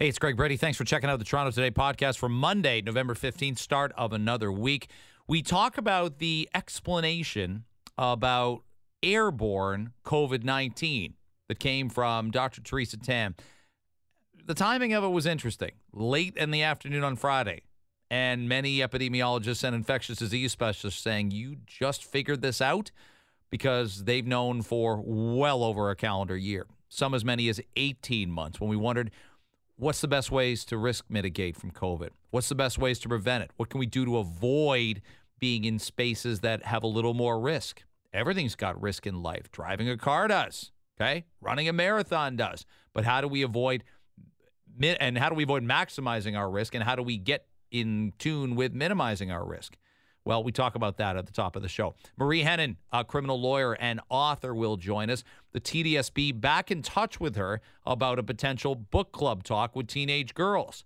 Hey, it's Greg Brady. Thanks for checking out the Toronto Today podcast for Monday, November 15th, start of another week. We talk about the explanation about airborne COVID 19 that came from Dr. Theresa Tam. The timing of it was interesting. Late in the afternoon on Friday, and many epidemiologists and infectious disease specialists saying, You just figured this out? Because they've known for well over a calendar year, some as many as 18 months, when we wondered what's the best ways to risk mitigate from COVID? What's the best ways to prevent it? What can we do to avoid being in spaces that have a little more risk? Everything's got risk in life. Driving a car does, okay? Running a marathon does. But how do we avoid and how do we avoid maximizing our risk and how do we get in tune with minimizing our risk? Well, we talk about that at the top of the show. Marie Henein, a criminal lawyer and author, will join us. The TDSB back in touch with her about a potential book club talk with teenage girls.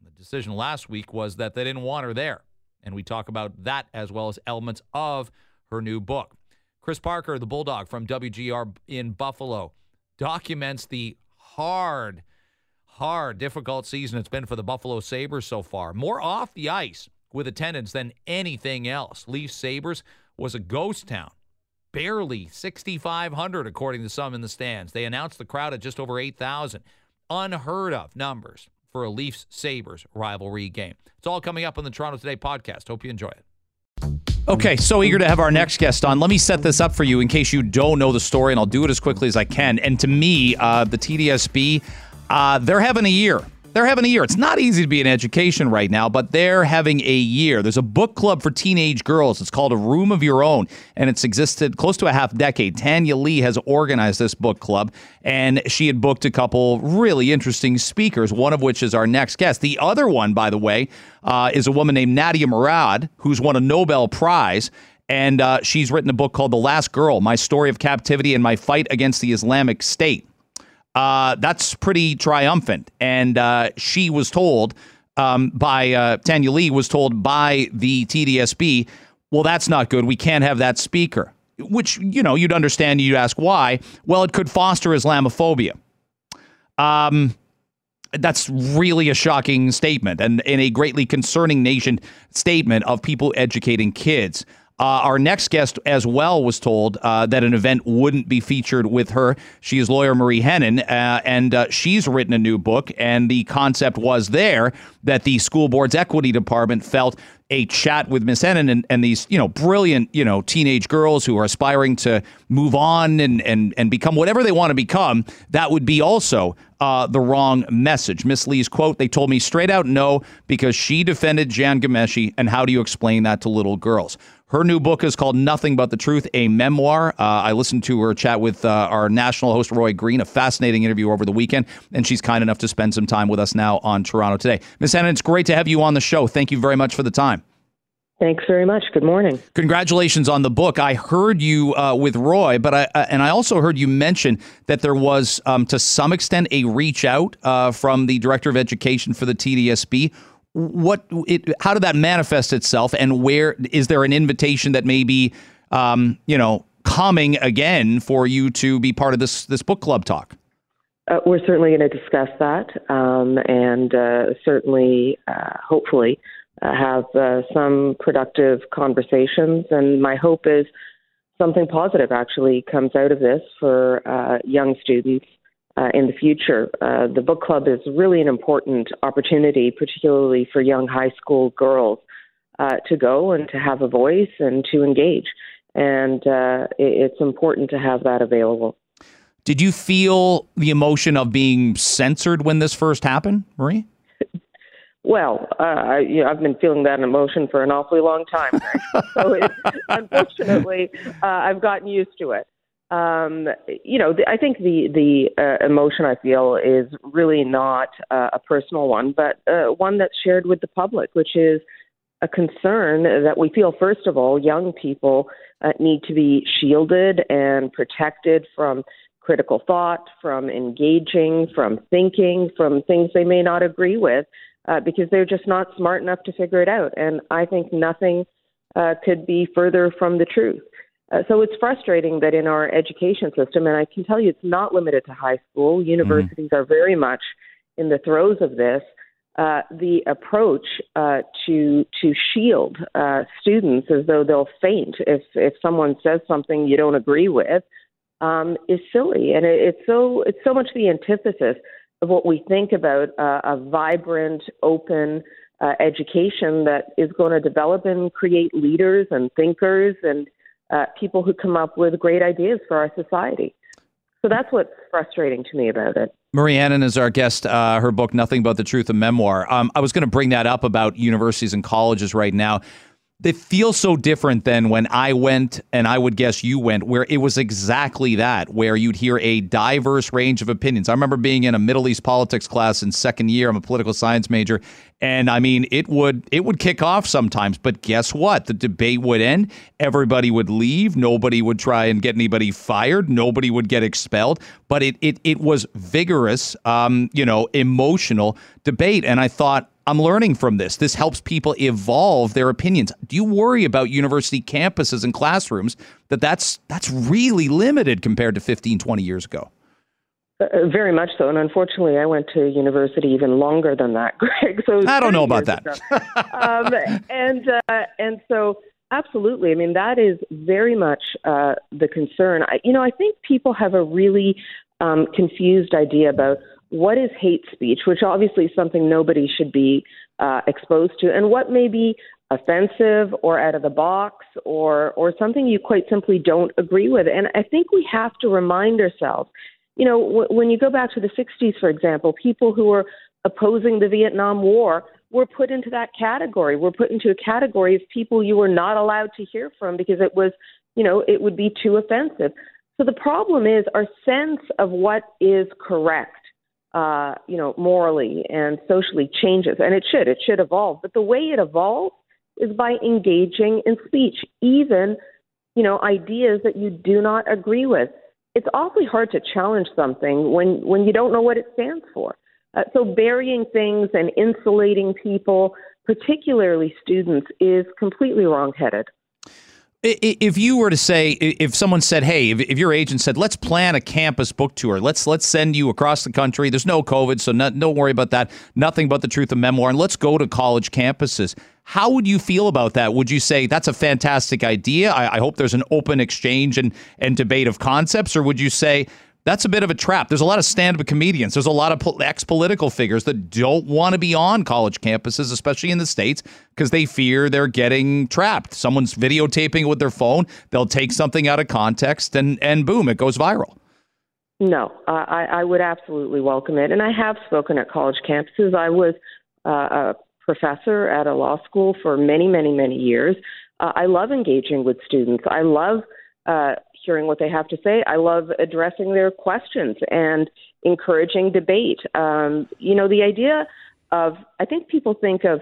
The decision last week was that they didn't want her there. And we talk about that as well as elements of her new book. Chris Parker, the Bulldog from WGR in Buffalo, documents the hard, hard, difficult season it's been for the Buffalo Sabres so far. More off the ice with attendance than anything else. Leaf Sabres was a ghost town. Barely 6,500, according to some in the stands. They announced the crowd at just over 8,000. Unheard of numbers for a Leafs Sabres rivalry game. It's all coming up on the Toronto Today podcast. Hope you enjoy it. Okay, so eager to have our next guest on. Let me set this up for you in case you don't know the story, and I'll do it as quickly as I can. And to me, uh, the TDSB, uh, they're having a year they're having a year. It's not easy to be in education right now, but they're having a year. There's a book club for teenage girls. It's called A Room of Your Own, and it's existed close to a half decade. Tanya Lee has organized this book club, and she had booked a couple really interesting speakers, one of which is our next guest. The other one, by the way, uh, is a woman named Nadia Murad, who's won a Nobel Prize and uh, she's written a book called The Last Girl My Story of Captivity and My Fight Against the Islamic State. Uh, that's pretty triumphant. And uh, she was told um, by uh, Tanya Lee was told by the TDSB, well, that's not good. We can't have that speaker. Which you know you'd understand. You'd ask why. Well, it could foster Islamophobia. Um, that's really a shocking statement and, and a greatly concerning nation statement of people educating kids. Uh, our next guest, as well, was told uh, that an event wouldn't be featured with her. She is lawyer Marie Henein, uh, and uh, she's written a new book. And the concept was there that the school board's equity department felt a chat with Miss Henein and, and these, you know, brilliant, you know, teenage girls who are aspiring to move on and and and become whatever they want to become. That would be also uh, the wrong message. Miss Lee's quote: "They told me straight out no because she defended Jian Ghomeshi, and how do you explain that to little girls?" Her new book is called Nothing But the Truth, a memoir. Uh, I listened to her chat with uh, our national host, Roy Green, a fascinating interview over the weekend, and she's kind enough to spend some time with us now on Toronto Today. Ms. Henein, it's great to have you on the show. Thank you very much for the time. Thanks very much. Good morning. Congratulations on the book. I heard you uh, with Roy, but I uh, and I also heard you mention that there was, um, to some extent, a reach out uh, from the director of education for the TDSB what it, how did that manifest itself? And where is there an invitation that may be um, you know coming again for you to be part of this this book club talk? Uh, we're certainly going to discuss that um, and uh, certainly uh, hopefully uh, have uh, some productive conversations. And my hope is something positive actually comes out of this for uh, young students uh, in the future. Uh, the book club is really an important opportunity, particularly for young high school girls, uh, to go and to have a voice and to engage. And uh, it's important to have that available. Did you feel the emotion of being censored when this first happened, Marie? Well, uh, I, you know, I've been feeling that emotion for an awfully long time. so, it, unfortunately, uh, I've gotten used to it um, you know, I think the the uh, emotion I feel is really not uh, a personal one, but uh, one that's shared with the public, which is a concern that we feel. First of all, young people uh, need to be shielded and protected from critical thought, from engaging, from thinking, from things they may not agree with, uh, because they're just not smart enough to figure it out. And I think nothing uh, could be further from the truth. Uh, so it's frustrating that in our education system, and I can tell you it's not limited to high school, universities mm-hmm. are very much in the throes of this, uh, the approach uh, to to shield uh, students as though they'll faint if if someone says something you don't agree with um, is silly, and it, it's so it's so much the antithesis of what we think about uh, a vibrant, open uh, education that is going to develop and create leaders and thinkers and uh, people who come up with great ideas for our society. So that's what's frustrating to me about it. Marie Henein is our guest. Uh, her book, Nothing But the Truth, a Memoir. Um, I was going to bring that up about universities and colleges right now they feel so different than when I went and I would guess you went, where it was exactly that, where you'd hear a diverse range of opinions. I remember being in a Middle East politics class in second year. I'm a political science major, and I mean it would it would kick off sometimes, but guess what? The debate would end. Everybody would leave. Nobody would try and get anybody fired. Nobody would get expelled. But it it it was vigorous, um, you know, emotional debate, and I thought I'm learning from this. This helps people evolve their opinions. Do you worry about university campuses and classrooms that that's that's really limited compared to 15, 20 years ago? Uh, very much so, and unfortunately, I went to university even longer than that, Greg. So I don't know about that. um, and uh, and so absolutely, I mean that is very much uh, the concern. I, you know, I think people have a really um, confused idea about what is hate speech, which obviously is something nobody should be uh, exposed to, and what may be offensive or out of the box or or something you quite simply don't agree with. And I think we have to remind ourselves, you know, w- when you go back to the 60s, for example, people who were opposing the Vietnam War were put into that category. We're put into a category of people you were not allowed to hear from because it was, you know, it would be too offensive. So the problem is our sense of what is correct uh, you know, morally and socially changes, and it should. It should evolve. But the way it evolves is by engaging in speech, even, you know, ideas that you do not agree with. It's awfully hard to challenge something when when you don't know what it stands for. Uh, so burying things and insulating people, particularly students, is completely wrongheaded. If you were to say, if someone said, "Hey," if, your agent said, "Let's plan a campus book tour. Let's let's send you across the country. There's no COVID, so not, don't worry about that. Nothing but the truth of memoir, and let's go to college campuses." How would you feel about that? Would you say that's a fantastic idea? I, I hope there's an open exchange and and debate of concepts, or would you say that's a bit of a trap. There's a lot of stand up comedians. There's a lot of ex political figures that don't want to be on college campuses, especially in the States, because they fear they're getting trapped. Someone's videotaping it with their phone. They'll take something out of context and, and boom, it goes viral. No, I, I would absolutely welcome it. And I have spoken at college campuses. I was uh, a professor at a law school for many, many, many years. Uh, I love engaging with students. I love uh, hearing what they have to say. I love addressing their questions and encouraging debate. Um, you know, the idea of, I think people think of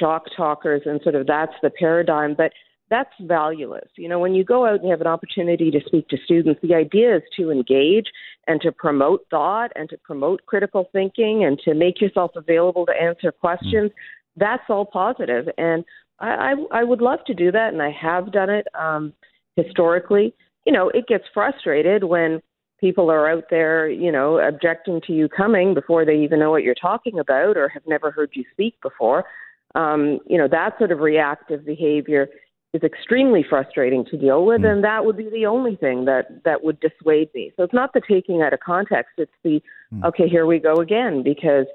shock talkers and sort of that's the paradigm, but that's valueless. You know, when you go out and you have an opportunity to speak to students, the idea is to engage and to promote thought and to promote critical thinking and to make yourself available to answer questions. Mm. That's all positive. And I, I, I would love to do that, and I have done it um, historically you know, it gets frustrated when people are out there, you know, objecting to you coming before they even know what you're talking about or have never heard you speak before. Um, you know, that sort of reactive behavior is extremely frustrating to deal with, mm. and that would be the only thing that that would dissuade me. So it's not the taking out of context; it's the mm. okay, here we go again, because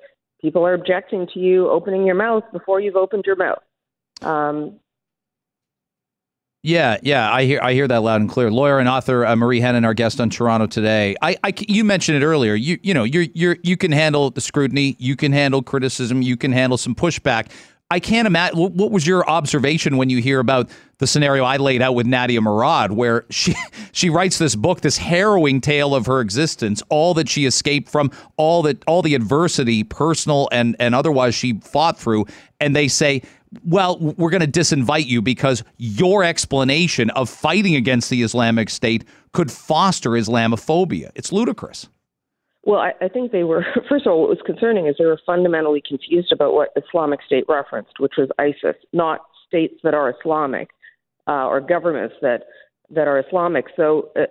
people are objecting to you opening your mouth before you've opened your mouth. Um, yeah, yeah, I hear I hear that loud and clear. Lawyer and author uh, Marie Henein, our guest on Toronto today. I, I, you mentioned it earlier. You, you know, you're you're you can handle the scrutiny, you can handle criticism, you can handle some pushback. I can't imagine. What was your observation when you hear about the scenario I laid out with Nadia Murad, where she she writes this book, this harrowing tale of her existence, all that she escaped from, all that all the adversity, personal and and otherwise, she fought through, and they say well, we're going to disinvite you because your explanation of fighting against the Islamic State could foster Islamophobia. It's ludicrous. Well, I, I think they were, first of all, what was concerning is they were fundamentally confused about what Islamic State referenced, which was ISIS, not states that are Islamic uh, or governments that that are Islamic. So uh,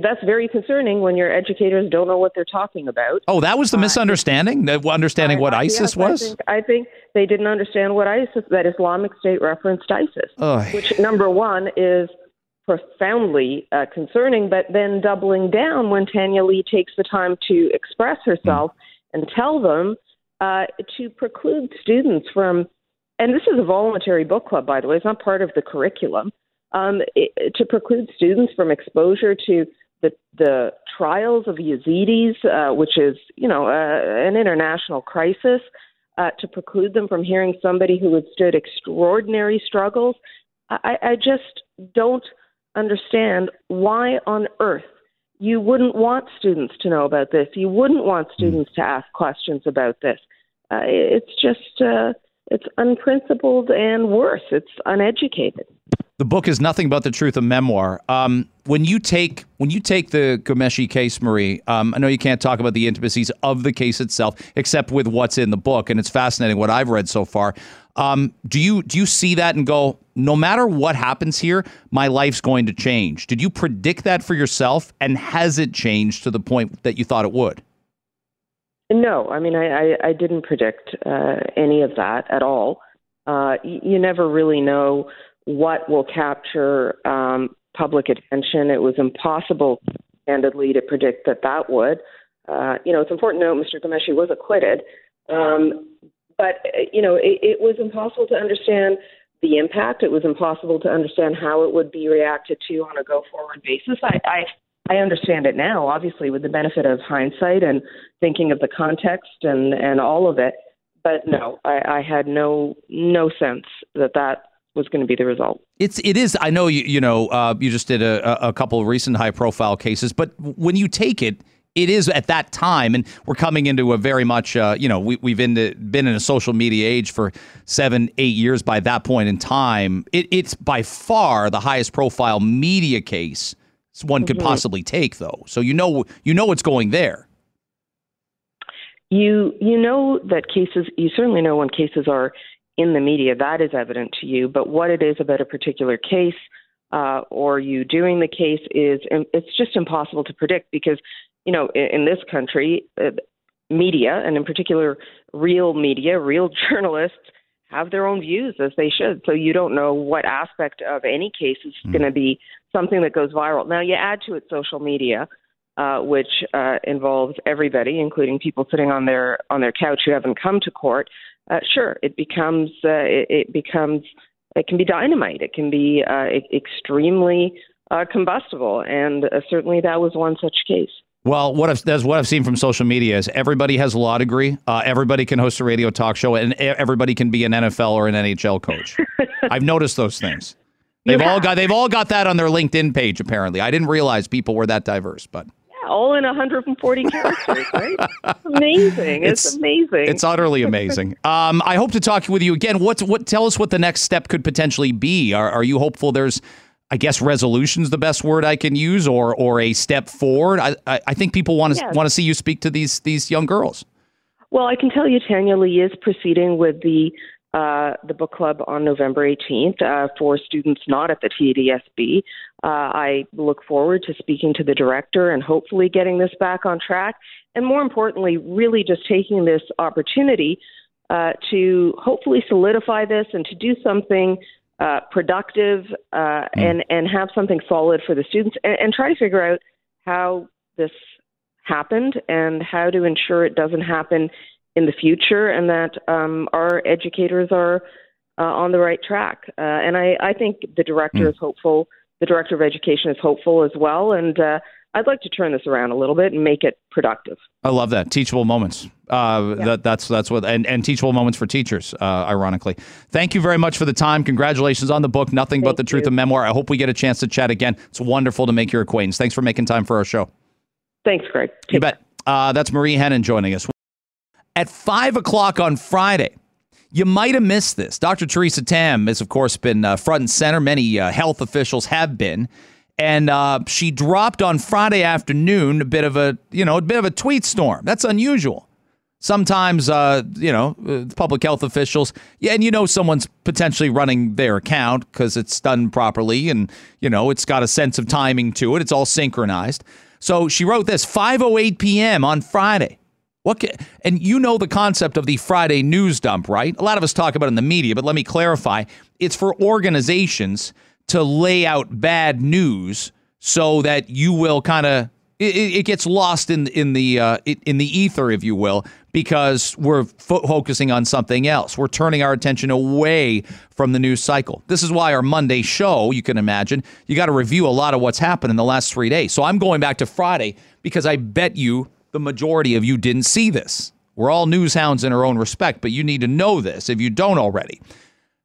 that's very concerning when your educators don't know what they're talking about. Oh, that was the uh, misunderstanding. Uh, understanding I, what ISIS yes, was. I think, I think, they didn't understand what ISIS. That Islamic State referenced ISIS, Oy. which number one is profoundly uh, concerning. But then doubling down when Tanya Lee takes the time to express herself mm. and tell them uh, to preclude students from. And this is a voluntary book club, by the way. It's not part of the curriculum um, it, to preclude students from exposure to the, the trials of Yazidis, uh, which is, you know, uh, an international crisis, uh, to preclude them from hearing somebody who withstood extraordinary struggles. I, I just don't understand why on earth you wouldn't want students to know about this. You wouldn't want students to ask questions about this. Uh, it's just, uh, it's unprincipled and worse. It's uneducated. The book is nothing but the truth of memoir. Um, when you take when you take the Ghomeshi case, Marie, um, I know you can't talk about the intimacies of the case itself, except with what's in the book, and it's fascinating what I've read so far. Um, do you do you see that and go, no matter what happens here, my life's going to change? Did you predict that for yourself, and has it changed to the point that you thought it would? No, I mean, I, I, I didn't predict uh, any of that at all. Uh, you, you never really know what will capture um, public attention. It was impossible, candidly, to predict that that would. Uh, you know, it's important to note Mr. Ghomeshi was acquitted, um, but you know, it, it was impossible to understand the impact. It was impossible to understand how it would be reacted to on a go-forward basis. I, I I understand it now, obviously, with the benefit of hindsight and thinking of the context and and all of it. But no, I, I had no no sense that that was going to be the result. It's it is. I know you you know uh, you just did a, a couple of recent high profile cases, but when you take it. It is at that time, and we're coming into a very much, uh, you know, we, we've been, been in a social media age for seven, eight years by that point in time. It, it's by far the highest profile media case one could mm-hmm. possibly take, though. So you know, you know it's going there. You you know that cases. You certainly know when cases are in the media, that is evident to you. But what it is about a particular case uh, or you doing the case is it's just impossible to predict because you know in, in this country, uh, media and in particular real media, real journalists have their own views as they should. So you don't know what aspect of any case is mm. going to be something that goes viral. Now you add to it social media. Uh, which uh, involves everybody, including people sitting on their on their couch who haven't come to court uh, sure, it becomes uh, it, it, becomes it can be dynamite. It can be uh, extremely uh, combustible, and uh, certainly that was one such case. Well, what I've, that's what I've seen from social media is everybody has a law degree. Uh, everybody can host a radio talk show, and everybody can be an NFL or an NHL coach. I've noticed those things. They've all got they've all got that on their LinkedIn page. Apparently, I didn't realize people were that diverse, but yeah, all in 140 characters, right? amazing. It's, it's, amazing. It's utterly amazing. Um, I hope to talk with you again. What what tell us what the next step could potentially be? Are, are you hopeful there's I guess resolution's the best word I can use, or or a step forward. I I, I think people want to yes. want to see you speak to these these young girls. Well, I can tell you, Tanya Lee is proceeding with the uh, the book club on November 18th uh, for students not at the TDSB. Uh, I look forward to speaking to the director and hopefully getting this back on track. And more importantly, really just taking this opportunity uh, to hopefully solidify this and to do something uh, productive mm. and, and have something solid for the students and, and try to figure out how this happened and how to ensure it doesn't happen in the future and that um, our educators are uh, on the right track. Uh, and I, I think the director mm. is hopeful. The director of education is hopeful as well. And uh, I'd like to turn this around a little bit and make it productive. I love that teachable moments. Uh, yeah. that, that's that's what and, and teachable moments for teachers. Uh, ironically, thank you very much for the time. Congratulations on the book, Nothing Thank But the Truth of Memoir. I hope we get a chance to chat again. It's wonderful to make your acquaintance. Thanks for making time for our show. Thanks, Greg. Take you bet. Uh, that's Marie Henein joining us at 5 o'clock on Friday. You might have missed this. Dr. Theresa Tam has, of course, been uh, front and center. Many uh, health officials have been. And uh, she dropped on Friday afternoon a bit of a, you know, a bit of a tweet storm. That's unusual. Sometimes, uh, you know, uh, public health officials, yeah, and you know someone's potentially running their account because it's done properly and, you know, it's got a sense of timing to it. It's all synchronized. So she wrote this 5:08 p.m. on Friday. What and you know the concept of the Friday news dump, right? A lot of us talk about it in the media, but let me clarify. It's for organizations to lay out bad news so that you will kind of it, it, gets lost in in the uh, in the ether, if you will, because we're fo- focusing on something else. We're turning our attention away from the news cycle. This is why our Monday show, you can imagine, you got to review a lot of what's happened in the last three days. So I'm going back to Friday because I bet you the majority of you didn't see this. We're all news hounds in our own respect, but you need to know this if you don't already.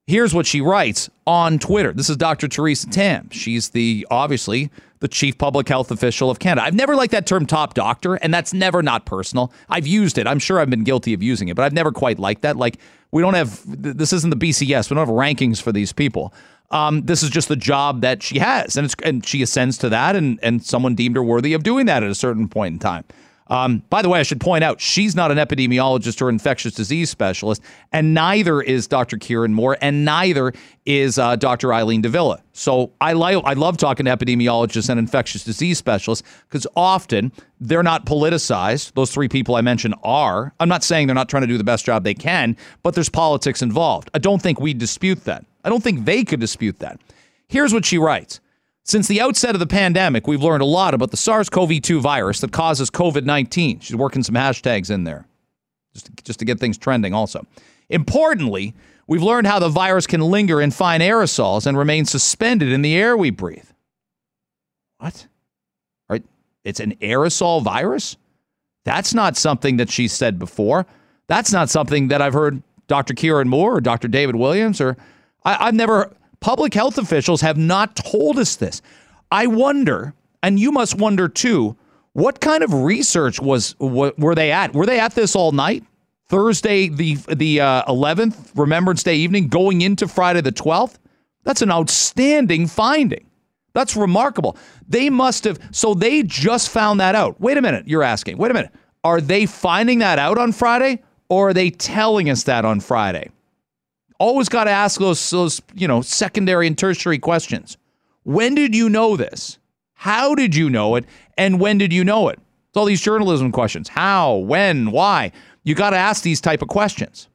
Here's what she writes on Twitter. This is Dr. Theresa Tam. She's the obviously the chief public health official of Canada. I've never liked that term top doctor, and that's never not personal. I've used it. I'm sure I've been guilty of using it, but I've never quite liked that. Like, we don't have, this isn't the BCS. We don't have rankings for these people. Um, this is just the job that she has, and it's and she ascends to that, and and someone deemed her worthy of doing that at a certain point in time. Um, by the way, I should point out she's not an epidemiologist or infectious disease specialist, and neither is Dr. Kieran Moore, and neither is uh, Dr. Eileen de Villa. So I like I love talking to epidemiologists and infectious disease specialists because often they're not politicized. Those three people I mentioned are. I'm not saying they're not trying to do the best job they can, but there's politics involved. I don't think we dispute that. I don't think they could dispute that. Here's what she writes. Since the outset of the pandemic, we've learned a lot about the SARS CoV 2 virus that causes COVID 19. She's working some hashtags in there just to, just to get things trending, also. Importantly, we've learned how the virus can linger in fine aerosols and remain suspended in the air we breathe. What? Right? It's an aerosol virus? That's not something that she said before. That's not something that I've heard Dr. Kieran Moore or Dr. David Williams or I, have never Public health officials have not told us this. I wonder, and you must wonder too, what kind of research was were they at? Were they at this all night? Thursday the the uh, 11th, Remembrance Day evening, going into Friday the 12th. That's an outstanding finding. That's remarkable. They must have. So they just found that out. Wait a minute. You're asking. Wait a minute. Are they finding that out on Friday, or are they telling us that on Friday? Always got to ask those those you know secondary and tertiary questions. When did you know this? How did you know it? And when did you know it? It's all these journalism questions. How, when, why? You got to ask these type of questions.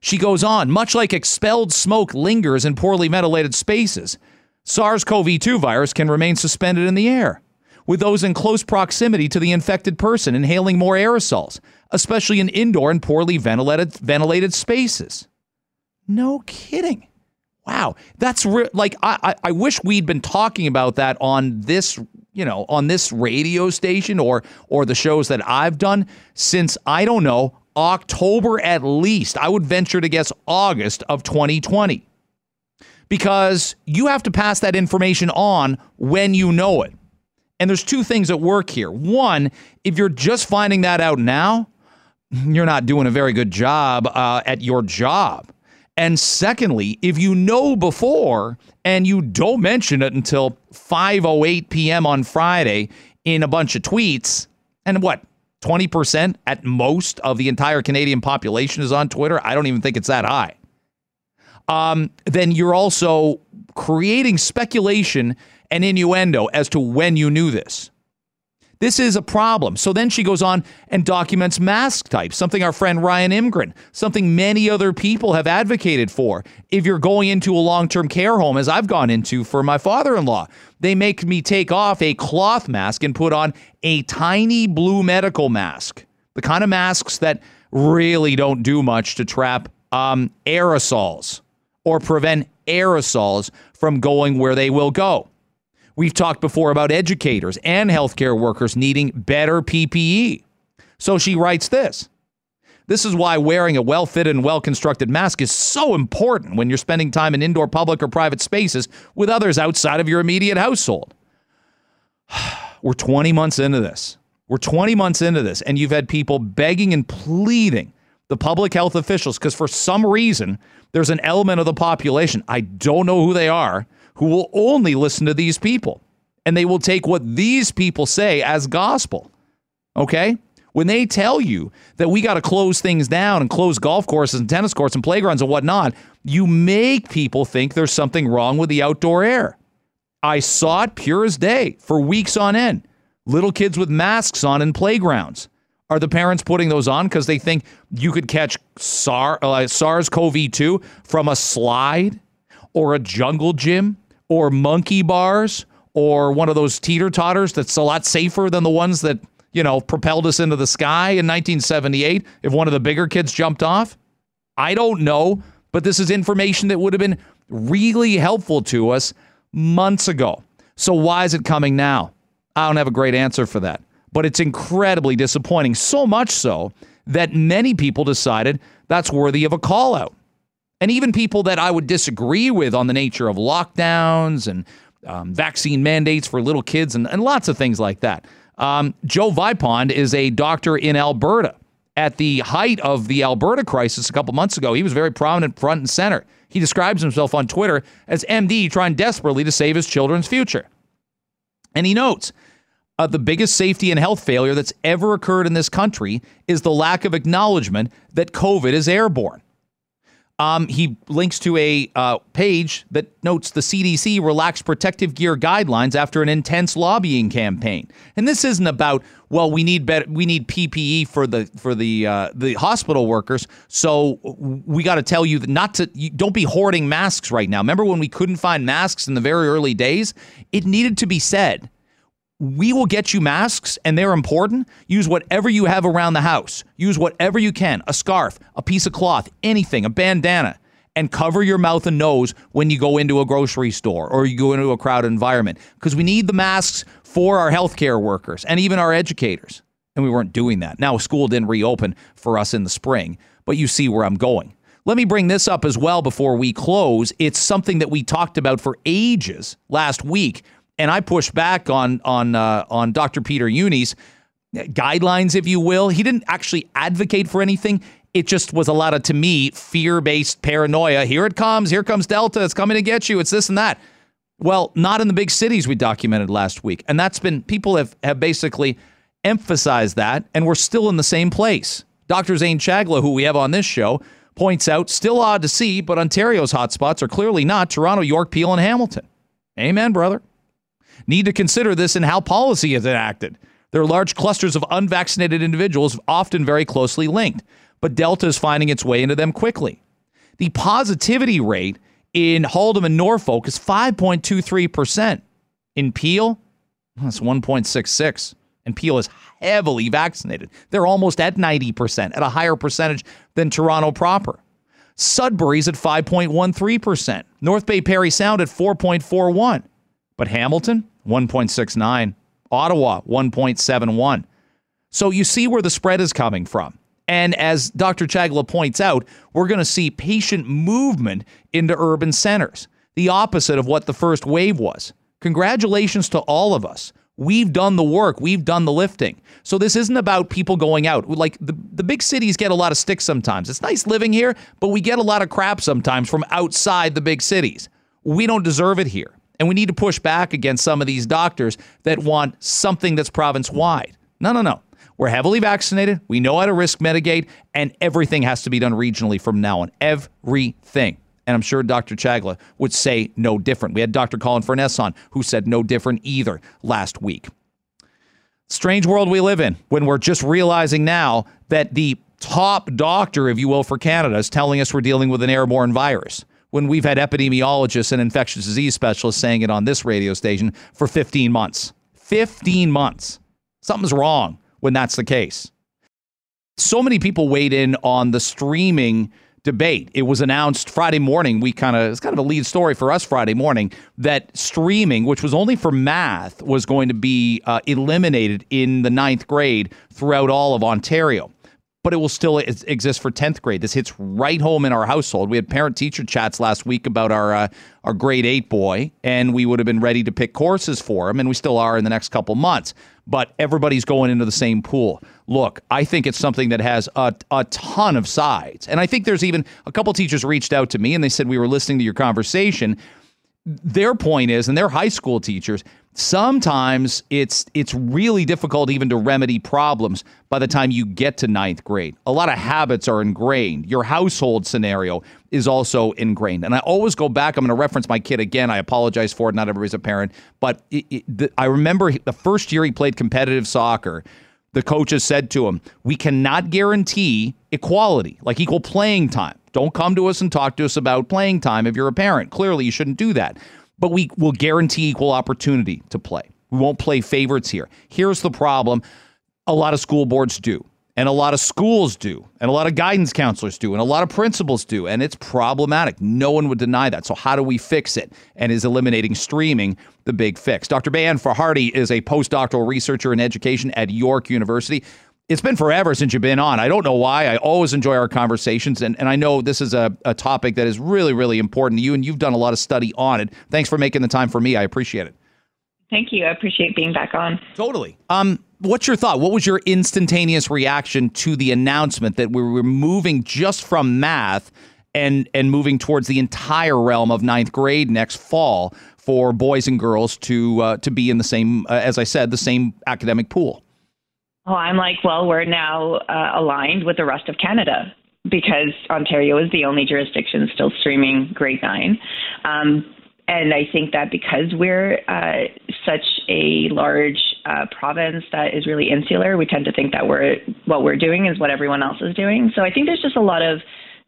She goes on, much like expelled smoke lingers in poorly ventilated spaces, SARS CoV 2 virus can remain suspended in the air, with those in close proximity to the infected person inhaling more aerosols, especially in indoor and poorly ventilated, ventilated spaces. No kidding. Wow, that's re- like I, I, I wish we'd been talking about that on this you know on this radio station or or the shows that I've done since I don't know October at least. I would venture to guess August of 2020 because you have to pass that information on when you know it. And there's two things at work here. One, if you're just finding that out now, you're not doing a very good job uh, at your job. And secondly, if you know before and you don't mention it until 5:08 p.m. on Friday in a bunch of tweets, and what 20% at most of the entire Canadian population is on Twitter. I don't even think it's that high. Um, then you're also creating speculation and innuendo as to when you knew this. This is a problem. So then she goes on and documents mask types, something our friend Ryan Imgrund, something many other people have advocated for. If you're going into a long term care home, as I've gone into for my father in law, they make me take off a cloth mask and put on a tiny blue medical mask, the kind of masks that really don't do much to trap um, aerosols or prevent aerosols from going where they will go. We've talked before about educators and healthcare workers needing better PPE. So she writes this. This is why wearing a well fitted and well constructed mask is so important when you're spending time in indoor public or private spaces with others outside of your immediate household. We're 20 months into this. We're 20 months into this, and you've had people begging and pleading the public health officials because for some reason there's an element of the population, I don't know who they are, who will only listen to these people and they will take what these people say as gospel. Okay? When they tell you that we got to close things down and close golf courses and tennis courts and playgrounds and whatnot, you make people think there's something wrong with the outdoor air. I saw it pure as day for weeks on end. Little kids with masks on in playgrounds. Are the parents putting those on because they think you could catch SARS, uh, SARS-CoV-2 from a slide or a jungle gym or monkey bars or one of those teeter totters that's a lot safer than the ones that you know propelled us into the sky in 1978 if one of the bigger kids jumped off? I don't know, but this is information that would have been really helpful to us months ago. So why is it coming now? I don't have a great answer for that but it's incredibly disappointing. So much so that many people decided that's worthy of a call out. And even people that I would disagree with on the nature of lockdowns and um, vaccine mandates for little kids and, and lots of things like that. Um, Joe Vipond is a doctor in Alberta. At the height of the Alberta crisis a couple months ago, he was very prominent front and center. He describes himself on Twitter as MD trying desperately to save his children's future. And he notes uh, the biggest safety and health failure that's ever occurred in this country is the lack of acknowledgement that COVID is airborne. Um, he links to a uh, page that notes the CDC relaxed protective gear guidelines after an intense lobbying campaign. And this isn't about well, we need better, we need PPE for the for the uh, the hospital workers. So we got to tell you that not to you, don't be hoarding masks right now. Remember when we couldn't find masks in the very early days? It needed to be said we will get you masks and they're important. Use whatever you have around the house. Use whatever you can a scarf, a piece of cloth, anything, a bandana, and cover your mouth and nose when you go into a grocery store or you go into a crowded environment because we need the masks for our healthcare workers and even our educators. And we weren't doing that. Now, school didn't reopen for us in the spring, but you see where I'm going. Let me bring this up as well before we close. It's something that we talked about for ages last week and I pushed back on on uh, on Dr. Peter Jüni's guidelines, if you will. He didn't actually advocate for anything. It just was a lot of, to me, fear based paranoia. Here it comes. Here comes Delta. It's coming to get you. It's this and that. Well, not in the big cities we documented last week. And that's been, people have, have basically emphasized that, and we're still in the same place. Dr. Zane Chagla, who we have on this show, points out still odd to see, but Ontario's hotspots are clearly not Toronto, York, Peel, and Hamilton. Amen, brother need to consider this in how policy is enacted. There are large clusters of unvaccinated individuals, often very closely linked, but Delta is finding its way into them quickly. The positivity rate in Haldimand and Norfolk is 5.23%. In Peel, that's 1.66. And Peel is heavily vaccinated. They're almost at 90%, at a higher percentage than Toronto proper. Sudbury's at 5.13%. North Bay Parry Sound at 4.41. But Hamilton, 1.69. Ottawa, 1.71. So you see where the spread is coming from. And as Dr. Chagla points out, we're going to see patient movement into urban centers, the opposite of what the first wave was. Congratulations to all of us. We've done the work, we've done the lifting. So this isn't about people going out. Like the, the big cities get a lot of sticks sometimes. It's nice living here, but we get a lot of crap sometimes from outside the big cities. We don't deserve it here. And we need to push back against some of these doctors that want something that's province wide. No, no, no. We're heavily vaccinated. We know how to risk mitigate, and everything has to be done regionally from now on. Everything. And I'm sure Dr. Chagla would say no different. We had Dr. Colin Furness on who said no different either last week. Strange world we live in when we're just realizing now that the top doctor, if you will, for Canada is telling us we're dealing with an airborne virus when we've had epidemiologists and infectious disease specialists saying it on this radio station for 15 months. 15 months. Something's wrong when that's the case. So many people weighed in on the streaming debate. It was announced Friday morning. We kind of it's kind of a lead story for us Friday morning that streaming, which was only for math, was going to be uh, eliminated in the ninth grade throughout all of Ontario but it will still exist for 10th grade. This hits right home in our household. We had parent teacher chats last week about our uh, our grade 8 boy and we would have been ready to pick courses for him and we still are in the next couple months. But everybody's going into the same pool. Look, I think it's something that has a, a ton of sides. And I think there's even a couple teachers reached out to me and they said we were listening to your conversation. Their point is, and they're high school teachers, sometimes it's it's really difficult even to remedy problems by the time you get to ninth grade. A lot of habits are ingrained. Your household scenario is also ingrained. And I always go back. I'm going to reference my kid again. I apologize for it. Not everybody's a parent, but it, it, the, I remember the first year he played competitive soccer. The coaches said to him, "We cannot guarantee equality, like equal playing time. Don't come to us and talk to us about playing time if you're a parent. Clearly, you shouldn't do that." But we will guarantee equal opportunity to play. We won't play favorites here. Here's the problem a lot of school boards do, and a lot of schools do, and a lot of guidance counselors do, and a lot of principals do, and it's problematic. No one would deny that. So, how do we fix it? And is eliminating streaming the big fix? Dr. Beyhan Farhadi is a postdoctoral researcher in education at York University it's been forever since you've been on. I don't know why. I always enjoy our conversations, and, and I know this is a, a topic that is really, really important to you, and you've done a lot of study on it. Thanks for making the time for me. I appreciate it. Thank you. I appreciate being back on. Totally. Um, what's your thought? What was your instantaneous reaction to the announcement that we were moving just from math and and moving towards the entire realm of ninth grade next fall for boys and girls to uh, to be in the same, uh, as I said, the same academic pool? Oh, I'm like, well, we're now uh, aligned with the rest of Canada because Ontario is the only jurisdiction still streaming grade nine. Um, and I think that because we're uh, such a large uh, province that is really insular, we tend to think that we're what we're doing is what everyone else is doing. So I think there's just a lot of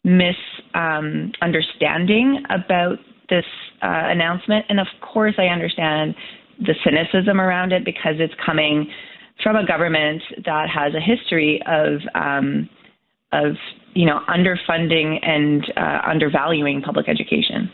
misunderstanding um, about this uh, announcement. And of course, I understand the cynicism around it because it's coming from a government that has a history of um, of you know underfunding and uh, undervaluing public education.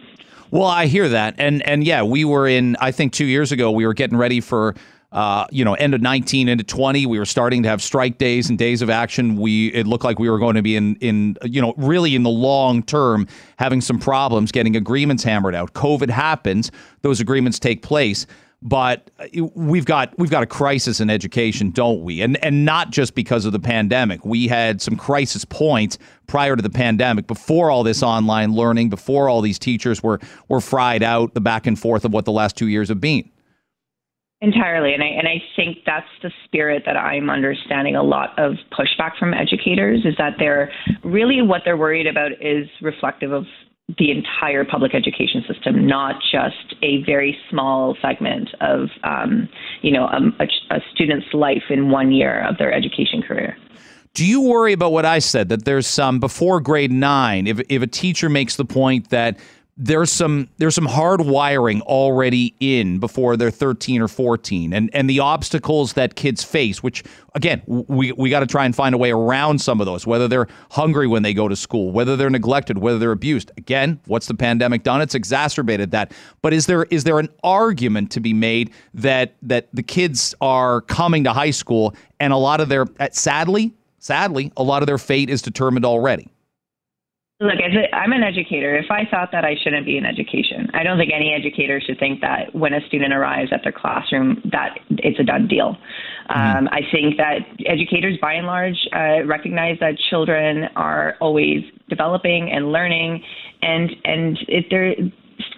Well, I hear that, and and yeah, we were in. I think two years ago, we were getting ready for. Uh, you know, end of 19 into 20, we were starting to have strike days and days of action. We it looked like we were going to be in in you know really in the long term having some problems getting agreements hammered out. COVID happens; those agreements take place but uh, we've got we've got a crisis in education, don't we? And and not just because of the pandemic. We had some crisis points prior to the pandemic, before all this online learning, before all these teachers were were fried out, the back and forth of what the last two years have been. Entirely, and I and I think that's the spirit that I'm understanding. A lot of pushback from educators is that they're really what they're worried about is reflective of the entire public education system, not just a very small segment of, um, you know, a, a, student's life in one year of their education career. Do you worry about what I said that there's some before grade nine? If if a teacher makes the point that there's some there's some hard wiring already in before they're 13 or 14 and and the obstacles that kids face which again we we got to try and find a way around some of those whether they're hungry when they go to school whether they're neglected whether they're abused. Again what's the pandemic done? It's exacerbated that. But is there is there an argument to be made that that the kids are coming to high school and a lot of their sadly sadly a lot of their fate is determined already Look, I'm an educator. If I thought that I shouldn't be in education, I don't think any educator should think that when a student arrives at their classroom that it's a done deal. Mm-hmm. Um, I think that educators, by and large, uh, recognize that children are always developing and learning, and and if they're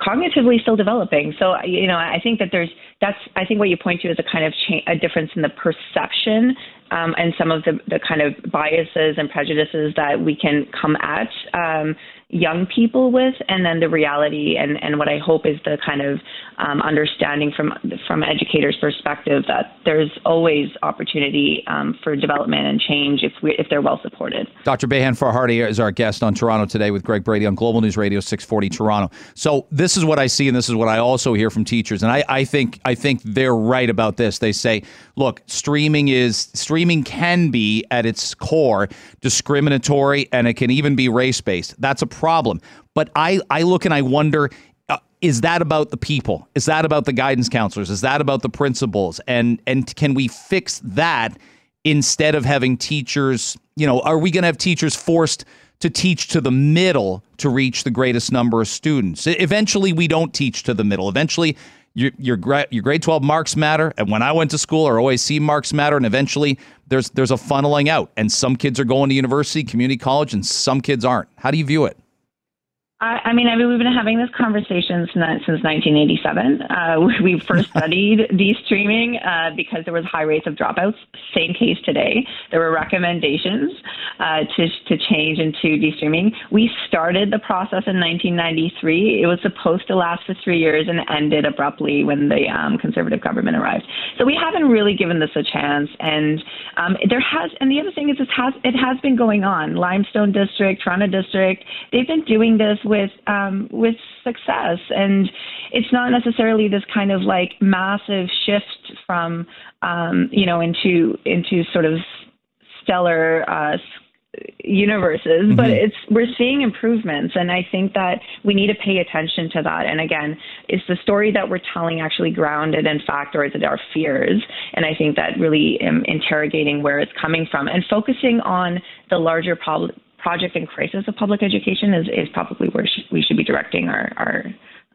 cognitively still developing. So you know, I think that there's that's I think what you point to is a kind of cha- a difference in the perception um, and some of the the kind of biases and prejudices that we can come at. Um, young people with, and then the reality and, and what I hope is the kind of um, understanding from from educators' perspective that there's always opportunity um, for development and change if we if they're well supported. Dr. Beyhan Farhadi is our guest on Toronto today with Greg Brady on Global News Radio 640 Toronto. So this is what I see, and this is what I also hear from teachers, and I, I think I think they're right about this. They say, look, streaming is streaming can be at its core discriminatory, and it can even be race based. That's a problem. But I, I look and I wonder uh, is that about the people? Is that about the guidance counselors? Is that about the principals? And and can we fix that instead of having teachers, you know, are we going to have teachers forced to teach to the middle to reach the greatest number of students? Eventually we don't teach to the middle. Eventually your your, your grade 12 marks matter and when I went to school our OAC marks matter and eventually there's there's a funneling out and some kids are going to university, community college and some kids aren't. How do you view it? I, I mean, I mean, we've been having this conversation since, since 1987. Uh, we first studied de-streaming uh, because there was high rates of dropouts. Same case today. There were recommendations uh, to to change into de-streaming. We started the process in 1993. It was supposed to last for three years and ended abruptly when the um, conservative government arrived. So we haven't really given this a chance. And um, there has, and the other thing is, it has it has been going on. Limestone District, Toronto District, they've been doing this with um, with success. And it's not necessarily this kind of like massive shift from um, you know into into sort of stellar uh, universes, mm-hmm. but it's we're seeing improvements, and I think that we need to pay attention to that. And again, is the story that we're telling actually grounded in fact, or is it our fears? And I think that really um, interrogating where it's coming from and focusing on the larger problem project and crisis of public education is, is probably where we should be directing our, our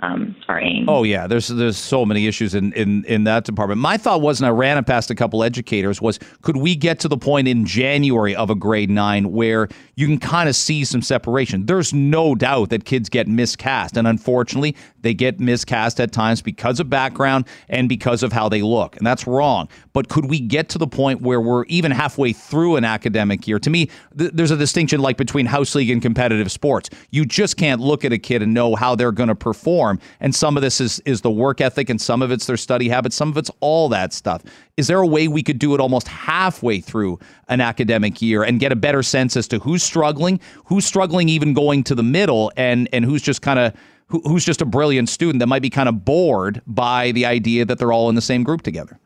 um, our aim. Oh yeah, there's there's so many issues in, in in that department. My thought was, and I ran it past a couple educators, was could we get to the point in January of a grade nine where you can kind of see some separation? There's no doubt that kids get miscast, and unfortunately, they get miscast at times because of background and because of how they look, and that's wrong. But could we get to the point where we're even halfway through an academic year? To me, th- there's a distinction like between house league and competitive sports. You just can't look at a kid and know how they're going to perform and some of this is is the work ethic, and some of it's their study habits, some of it's all that stuff. Is there a way we could do it almost halfway through an academic year and get a better sense as to who's struggling, who's struggling even going to the middle, and and who's just kind of who's just a brilliant student that might be kind of bored by the idea that they're all in the same group together?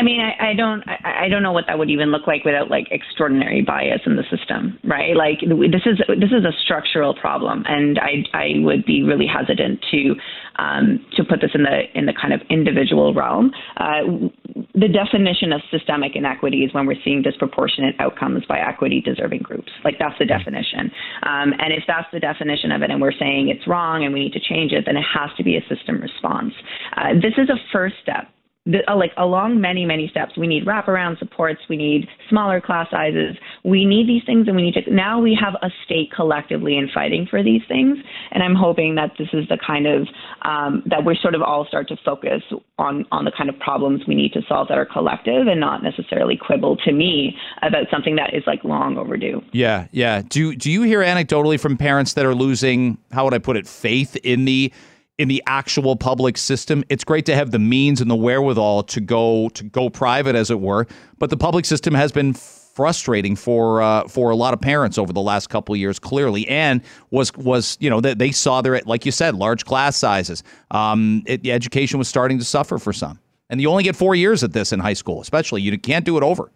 I mean, I, I don't, I, I don't know what that would even look like without like extraordinary bias in the system, right? Like this is this is a structural problem, and I, I would be really hesitant to, um, to put this in the in the kind of individual realm. Uh, the definition of systemic inequity is when we're seeing disproportionate outcomes by equity deserving groups. Like that's the definition. Um, and if that's the definition of it, and we're saying it's wrong and we need to change it, then it has to be a system response. Uh, this is a first step the, uh, like along many many steps. We need wraparound supports. We need smaller class sizes. We need these things and we need to now we have a state collectively in fighting for these things. And i'm hoping that this is the kind of um, that we sort of all start to focus on on the kind of problems we need to solve that are collective and not necessarily quibble to me about something that is like long overdue. Yeah yeah. Do do you hear anecdotally from parents that are losing how would i put it faith in the in the actual public system. It's great to have the means and the wherewithal to go to go private, as it were. But the public system has been frustrating for uh, for a lot of parents over the last couple years, clearly, and was was you know that they saw their like you said, large class sizes. Um, it, education was starting to suffer for some, and you only get four years at this in high school, especially. You can't do it over.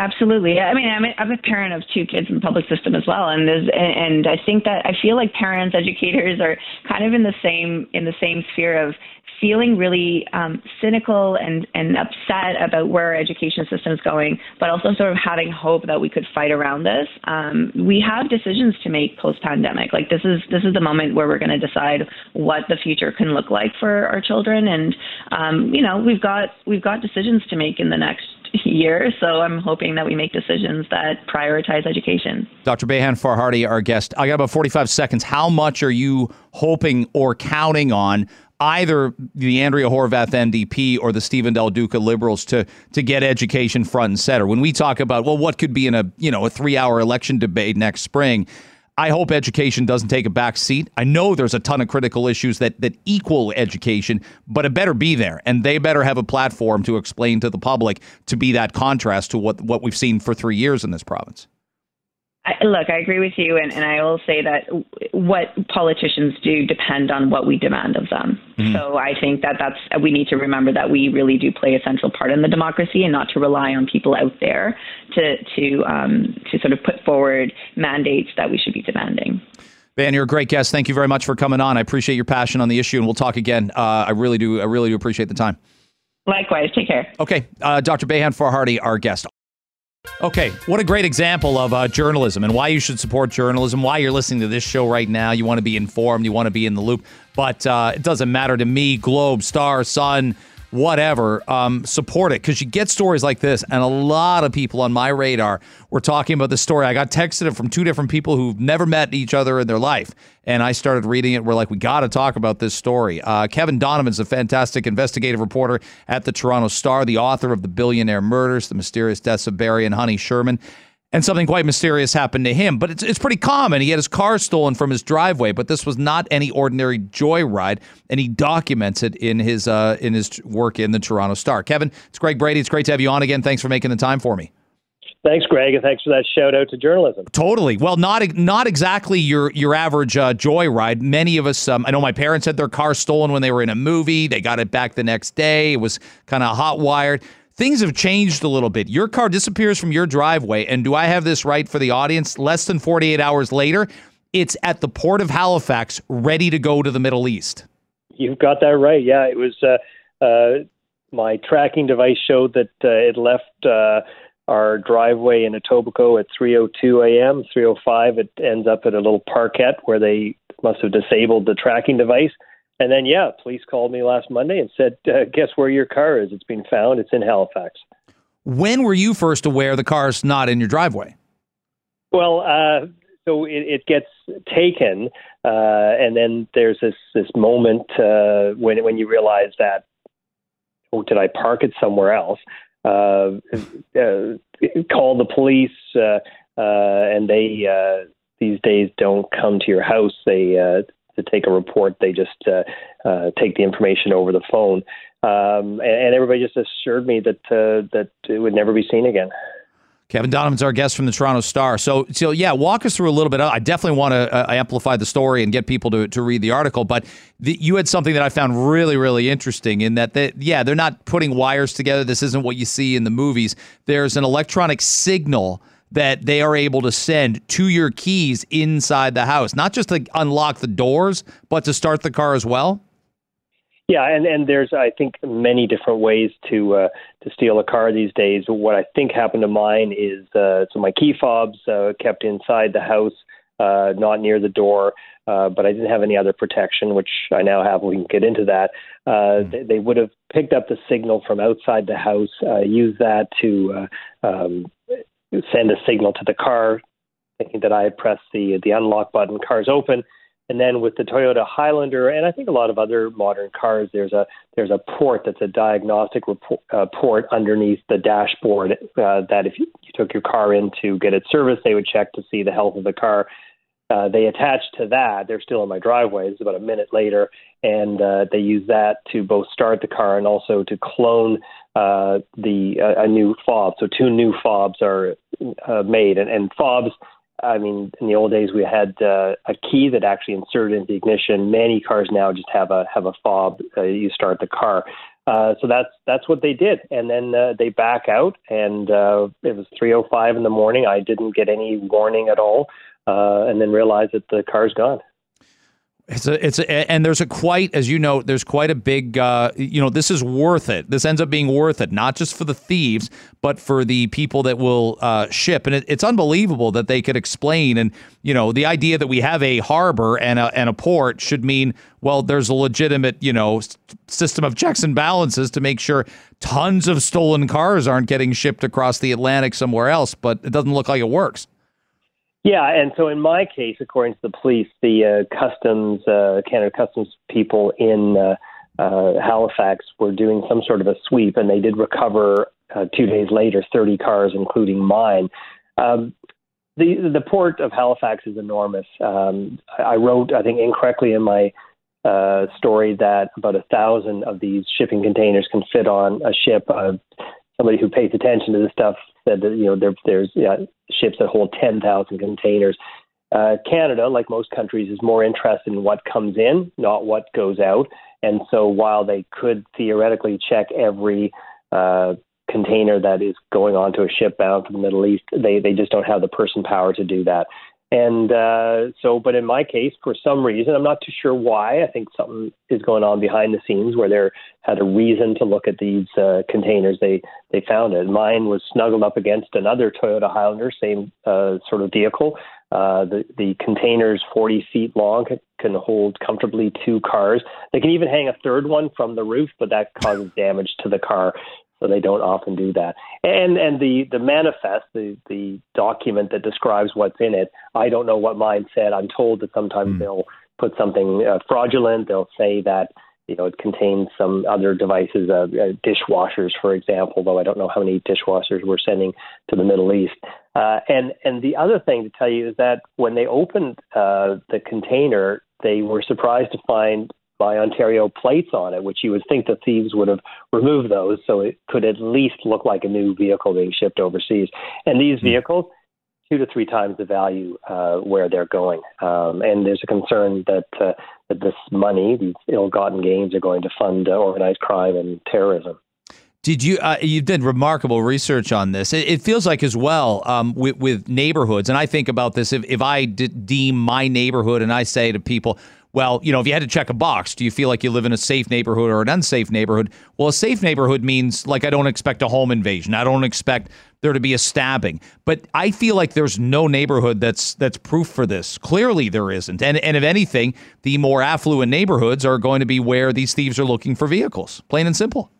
Absolutely. I mean, I'm a, I'm a parent of two kids in the public system as well, and there's, and I think that I feel like parents, educators are kind of in the same in the same sphere of feeling really um, cynical and and upset about where our education system is going, but also sort of having hope that we could fight around this. Um, we have decisions to make post pandemic. Like this is this is the moment where we're going to decide what the future can look like for our children, and um, you know we've got we've got decisions to make in the next year. So I'm hoping that we make decisions that prioritize education. Dr. Beyhan Farhadi, our guest. I got about 45 seconds. How much are you hoping or counting on either the Andrea Horwath NDP or the Stephen Del Duca Liberals to to get education front and center? When we talk about well, what could be in a you know a three hour election debate next spring? I hope education doesn't take a back seat. I know there's a ton of critical issues that that equal education, but it better be there, and they better have a platform to explain to the public to be that contrast to what what we've seen for three years in this province. I, look, I agree with you, and, and I will say that what politicians do depend on what we demand of them. Mm-hmm. So I think that that's we need to remember that we really do play a central part in the democracy, and not to rely on people out there to to um, to sort of put forward mandates that we should be demanding. Van, you're a great guest. Thank you very much for coming on. I appreciate your passion on the issue, and we'll talk again. Uh, I really do. I really do appreciate the time. Likewise. Take care. Okay, uh, Dr. Beyhan Farhadi, our guest. Okay, what a great example of uh, journalism and why you should support journalism, why you're listening to this show right now. You want to be informed, you want to be in the loop, but uh, it doesn't matter to me. Globe, Star, Sun, whatever, um, support it because you get stories like this, and a lot of people on my radar were talking about this story. I got texted it from two different people who've never met each other in their life, and I started reading it. We're like, we got to talk about this story. Uh, Kevin Donovan's a fantastic investigative reporter at the Toronto Star, the author of The Billionaire Murders, The Mysterious Deaths of Barry and Honey Sherman and something quite mysterious happened to him. But it's, it's pretty common. He had his car stolen from his driveway, but this was not any ordinary joyride, and he documents it in his uh, in his work in the Toronto Star. Kevin, it's Greg Brady. It's great to have you on again. Thanks for making the time for me. Thanks, Greg, and thanks for that shout out to journalism. Totally. Well, not not exactly your your average uh, joyride. Many of us, um, I know my parents had their car stolen when they were in a movie. They got it back the next day. It was kind of hot wired things have changed a little bit. Your car disappears from your driveway, and do I have this right for the audience? Less than 48 hours later, it's at the port of Halifax, ready to go to the Middle East. You've got that right. Yeah, it was. Uh, uh, my tracking device showed that uh, it left uh, our driveway in Etobicoke at 3:02 a.m. 3:05, it ends up at a little parkette where they must have disabled the tracking device. And then, yeah, police called me last Monday and said, uh, "Guess where your car is? It's been found. It's in Halifax." When were you first aware the car's not in your driveway? Well, uh, so it, it, gets taken, uh, and then there's this this moment uh, when when you realize that, oh, did I park it somewhere else? Uh, uh, call the police, and they these days don't come to your house. They to take a report. They just uh, uh, take the information over the phone, um, and, and, everybody just assured me that uh, that it would never be seen again. Kevin Donovan's our guest from the Toronto Star. So, so yeah, walk us through a little bit. I definitely want to uh, amplify the story and get people to, to read the article. But the, you had something that I found really, really interesting in that, they, yeah, they're not putting wires together. This isn't what you see in the movies. There's an electronic signal that they are able to send to your keys inside the house, not just to unlock the doors, but to start the car as well? Yeah, and, and there's I think many different ways to uh, to steal a car these days. What I think happened to mine is uh, so my key fobs uh, kept inside the house, uh, not near the door, uh, but I didn't have any other protection, which I now have. We can get into that. Uh, mm. they, they, would have picked up the signal from outside the house, uh, used that to uh, um, send a signal to the car, thinking that I had pressed the the unlock button. Car's open, and then with the Toyota Highlander, and I think a lot of other modern cars, there's a there's a port that's a diagnostic report, uh, port underneath the dashboard uh, that if you, you took your car in to get it serviced, they would check to see the health of the car. Uh, they attach to that. They're still in my driveway. It's about a minute later, and uh, they use that to both start the car and also to clone uh, the uh, a new fob. So two new fobs are uh, made, and, and fobs. I mean, in the old days, we had uh, a key that actually inserted into the ignition. Many cars now just have a have a fob. Uh, you start the car. Uh, so that's that's what they did, and then uh, they back out, and uh, it was 3:05 in the morning. I didn't get any warning at all, uh, and then realize that the car's gone. It's a, it's a, and there's a quite, as you know, there's quite a big, uh, you know, this is worth it. This ends up being worth it, not just for the thieves, but for the people that will uh, ship. And it, it's unbelievable that they could explain. And, you know, the idea that we have a harbor and a, and a port should mean, well, there's a legitimate, you know, system of checks and balances to make sure tons of stolen cars aren't getting shipped across the Atlantic somewhere else. But it doesn't look like it works. Yeah, and so in my case, according to the police, the uh, customs uh, Canada Customs people in uh, uh, Halifax were doing some sort of a sweep, and they did recover uh, two days later 30 cars, including mine. Um, the the port of Halifax is enormous. Um, I wrote, I think, incorrectly in my uh, story that about a thousand of these shipping containers can fit on a ship. Uh, somebody who pays attention to this stuff said that you know there, there's yeah, ships that hold 10,000 containers. Uh, Canada, like most countries, is more interested in what comes in, not what goes out. And so, while they could theoretically check every uh, container that is going onto a ship bound for the Middle East, they they just don't have the person power to do that. And uh, so, but in my case, for some reason, I'm not too sure why. I think something is going on behind the scenes where they had a reason to look at these uh, containers. They they found it. Mine was snuggled up against another Toyota Highlander, same uh, sort of vehicle. Uh, the the containers 40 feet long can hold comfortably two cars. They can even hang a third one from the roof, but that causes damage to the car so they don't often do that. And and the the manifest, the the document that describes what's in it, I don't know what mine said. I'm told that sometimes mm. they'll put something uh, fraudulent. They'll say that you know it contains some other devices, uh, uh, dishwashers, for example. Though I don't know how many dishwashers we're sending to the Middle East. Uh, and and the other thing to tell you is that when they opened uh, the container, they were surprised to find by Ontario plates on it, which you would think the thieves would have removed those so it could at least look like a new vehicle being shipped overseas. And these hmm. vehicles, two to three times the value uh, where they're going. Um, and there's a concern that uh, that this money, these ill-gotten gains, are going to fund uh, organized crime and terrorism. Did you? Uh, you did remarkable research on this. It, it feels like as well um, with, with, neighborhoods, and I think about this. If if I d- deem my neighborhood, and I say to people, well, you know, if you had to check a box, do you feel like you live in a safe neighborhood or an unsafe neighborhood? Well, a safe neighborhood means like I don't expect a home invasion. I don't expect there to be a stabbing. But I feel like there's no neighborhood that's that's proof for this. Clearly there isn't. And and if anything, the more affluent neighborhoods are going to be where these thieves are looking for vehicles. Plain and simple.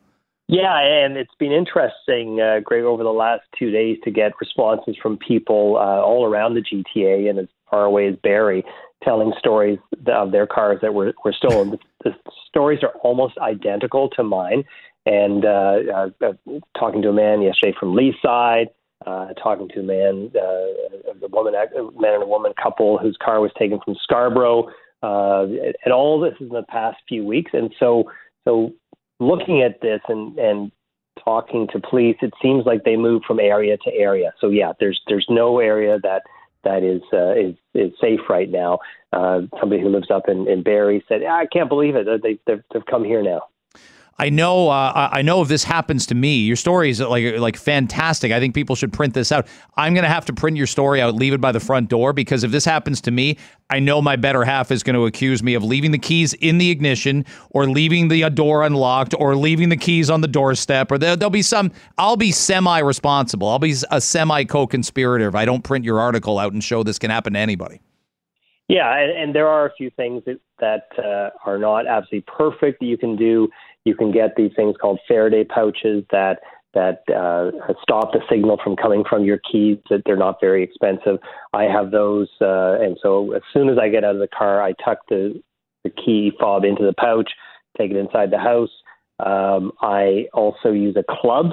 Yeah, and it's been interesting, uh, Greg, over the last two days to get responses from people uh, all around the GTA and as far away as Barrie telling stories of their cars that were, were stolen. the, stories are almost identical to mine. And uh, uh, uh, talking to a man yesterday from Leaside, uh, talking to a man, uh, a woman, a man and a woman couple whose car was taken from Scarborough, uh, and all this is in the past few weeks. And so, so looking at this and and talking to police, it seems like they move from area to area. So yeah, there's there's no area that that is uh, is is safe right now. Uh, somebody who lives up in, in Barrie said, "I can't believe it. They they've, they've come here now." I know. Uh, I know if this happens to me, your story is like like fantastic. I think people should print this out. I'm gonna have to print your story out, leave it by the front door because if this happens to me, I know my better half is going to accuse me of leaving the keys in the ignition or leaving the door unlocked or leaving the keys on the doorstep or there, will be some. I'll be semi responsible. I'll be a semi co conspirator if I don't print your article out and show this can happen to anybody. Yeah, and, and there are a few things that, that uh, are not absolutely perfect that you can do you can get these things called Faraday pouches that that uh, stop the signal from coming from your keys. That they're not very expensive. I have those, uh, and so as soon as I get out of the car, I tuck the the key fob into the pouch, take it inside the house. Um, I also use a club,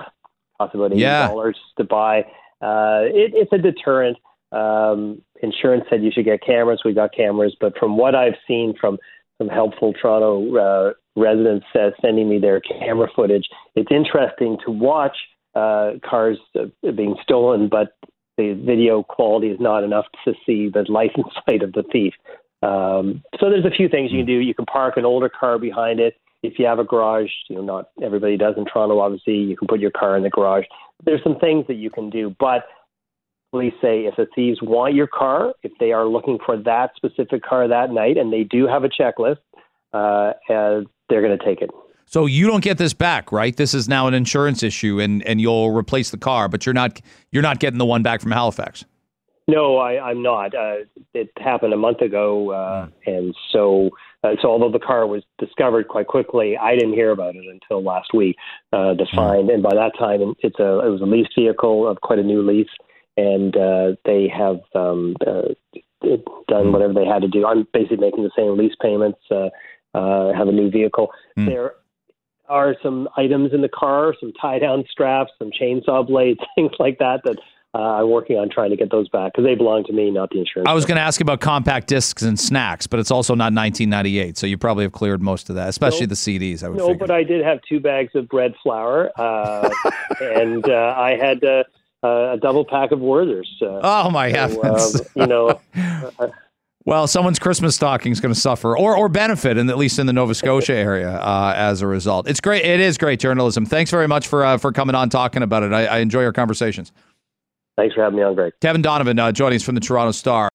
possibly eighty dollars yeah. to buy. Uh, it, it's a deterrent. Um, insurance said you should get cameras. We got cameras, but from what I've seen from some helpful Toronto uh, residents uh, sending me their camera footage. It's interesting to watch uh, cars uh, being stolen, but the video quality is not enough to see the license plate of the thief. Um, so there's a few things you can do. You can park an older car behind it. If you have a garage, you know, not everybody does in Toronto, obviously, you can put your car in the garage. There's some things that you can do, but police say if the thieves want your car, if they are looking for that specific car that night, and they do have a checklist, uh, they're going to take it. So you don't get this back, right? This is now an insurance issue, and, and you'll replace the car, but you're not you're not getting the one back from Halifax. No, I, am not. Uh, it happened a month ago, uh, mm. and so uh, so although the car was discovered quite quickly, I didn't hear about it until last week. Uh, to mm. find, and by that time, it's a it was a lease vehicle of quite a new lease, and uh, they have um, uh, done mm. whatever they had to do. I'm basically making the same lease payments. Uh, uh, have a new vehicle. Mm. There are some items in the car, some tie down straps, some chainsaw blades, things like that that uh, I'm working on trying to get those back because they belong to me, not the insurance. I was going to ask about compact discs and snacks, but it's also not 1998, so you probably have cleared most of that, especially no, the CDs. I would no, figure. but I did have two bags of bread flour, uh, and uh, I had uh, a double pack of Werther's. Uh, oh my heavens! Um, you know. Well, someone's Christmas stocking is going to suffer or, or benefit, in, at least in the Nova Scotia area, uh, as a result. It's great. It is great journalism. Thanks very much for uh, for coming on talking about it. I, I, enjoy our conversations. Thanks for having me on, Greg. Kevin Donovan uh, joining us from the Toronto Star.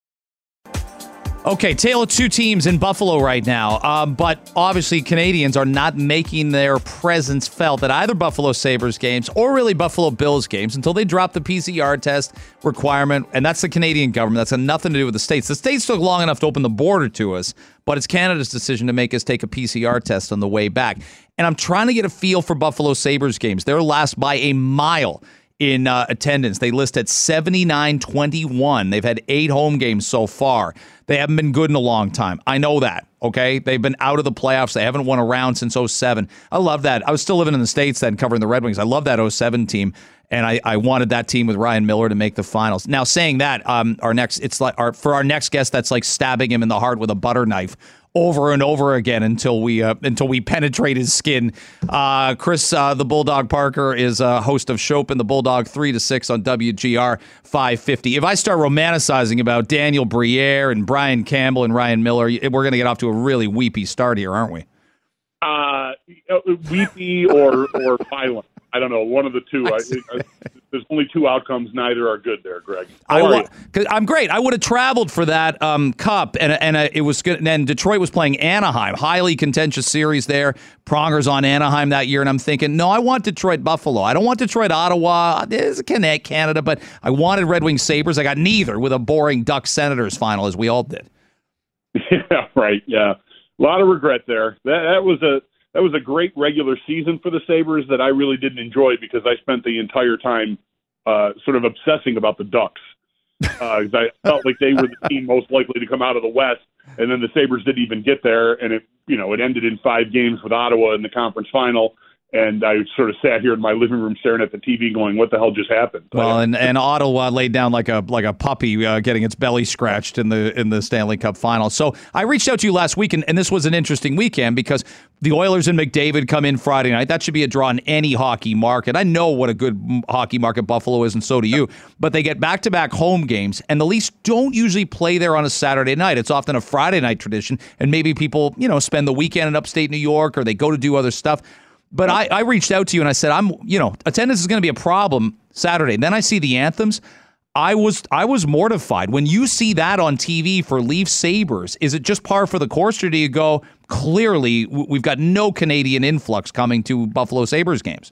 Okay, tale of two teams in Buffalo right now. Um, but obviously, Canadians are not making their presence felt at either Buffalo Sabres games or really Buffalo Bills games until they drop the PCR test requirement. And that's the Canadian government. That's got nothing to do with the states. The states took long enough to open the border to us, but it's Canada's decision to make us take a PCR test on the way back. And I'm trying to get a feel for Buffalo Sabres games. They're last by a mile in uh, attendance. They list at 79 21. They've had eight home games so far. They haven't been good in a long time. I know that. Okay. They've been out of the playoffs. They haven't won a round since 07. I love that. I was still living in the States then covering the Red Wings. I love that 07 team. And I, I wanted that team with Ryan Miller to make the finals. Now, saying that, um, our next, it's like our, for our next guest, that's like stabbing him in the heart with a butter knife over and over again until we uh, until we penetrate his skin. Uh, Chris, uh, the Bulldog Parker, is a host of Schopp and the Bulldog three to six on WGR five fifty. If I start romanticizing about Daniel Briere and Brian Campbell and Ryan Miller, we're going to get off to a really weepy start here, aren't we? Uh, weepy or or violent. I don't know, one of the two. I, I, there's only two outcomes. Neither are good there, Greg. How I wa- I'm great. I would have traveled for that um, cup, and and uh, it was good. And then Detroit was playing Anaheim, highly contentious series there. Prongers on Anaheim that year, and I'm thinking, no, I want Detroit Buffalo. I don't want Detroit Ottawa. It's Canada, but I wanted Red Wings Sabres. I got neither with a boring Ducks Senators final, as we all did. Yeah, right. Yeah, a lot of regret there. That that was a that was a great regular season for the Sabres that I really didn't enjoy because I spent the entire time uh, sort of obsessing about the Ducks. Because uh, I felt like they were the team most likely to come out of the West, and then the Sabres didn't even get there, and it you know it ended in five games with Ottawa in the conference final and I sort of sat here in my living room staring at the TV, going, "What the hell just happened?" Well, and, and Ottawa laid down like a like a puppy, uh, getting its belly scratched in the in the Stanley Cup final. So I reached out to you last week, and, and this was an interesting weekend because the Oilers and McDavid come in Friday night. That should be a draw in any hockey market. I know what a good hockey market Buffalo is, and so do you. But they get back to back home games, and the Leafs don't usually play there on a Saturday night. It's often a Friday night tradition, and maybe people you know spend the weekend in upstate New York or they go to do other stuff. But I, I reached out to you and I said, I'm, you know, attendance is going to be a problem Saturday. And then I see the anthems. I was I was mortified when you see that on TV for Leaf Sabres. Is it just par for the course, or do you go clearly we've got no Canadian influx coming to Buffalo Sabres games?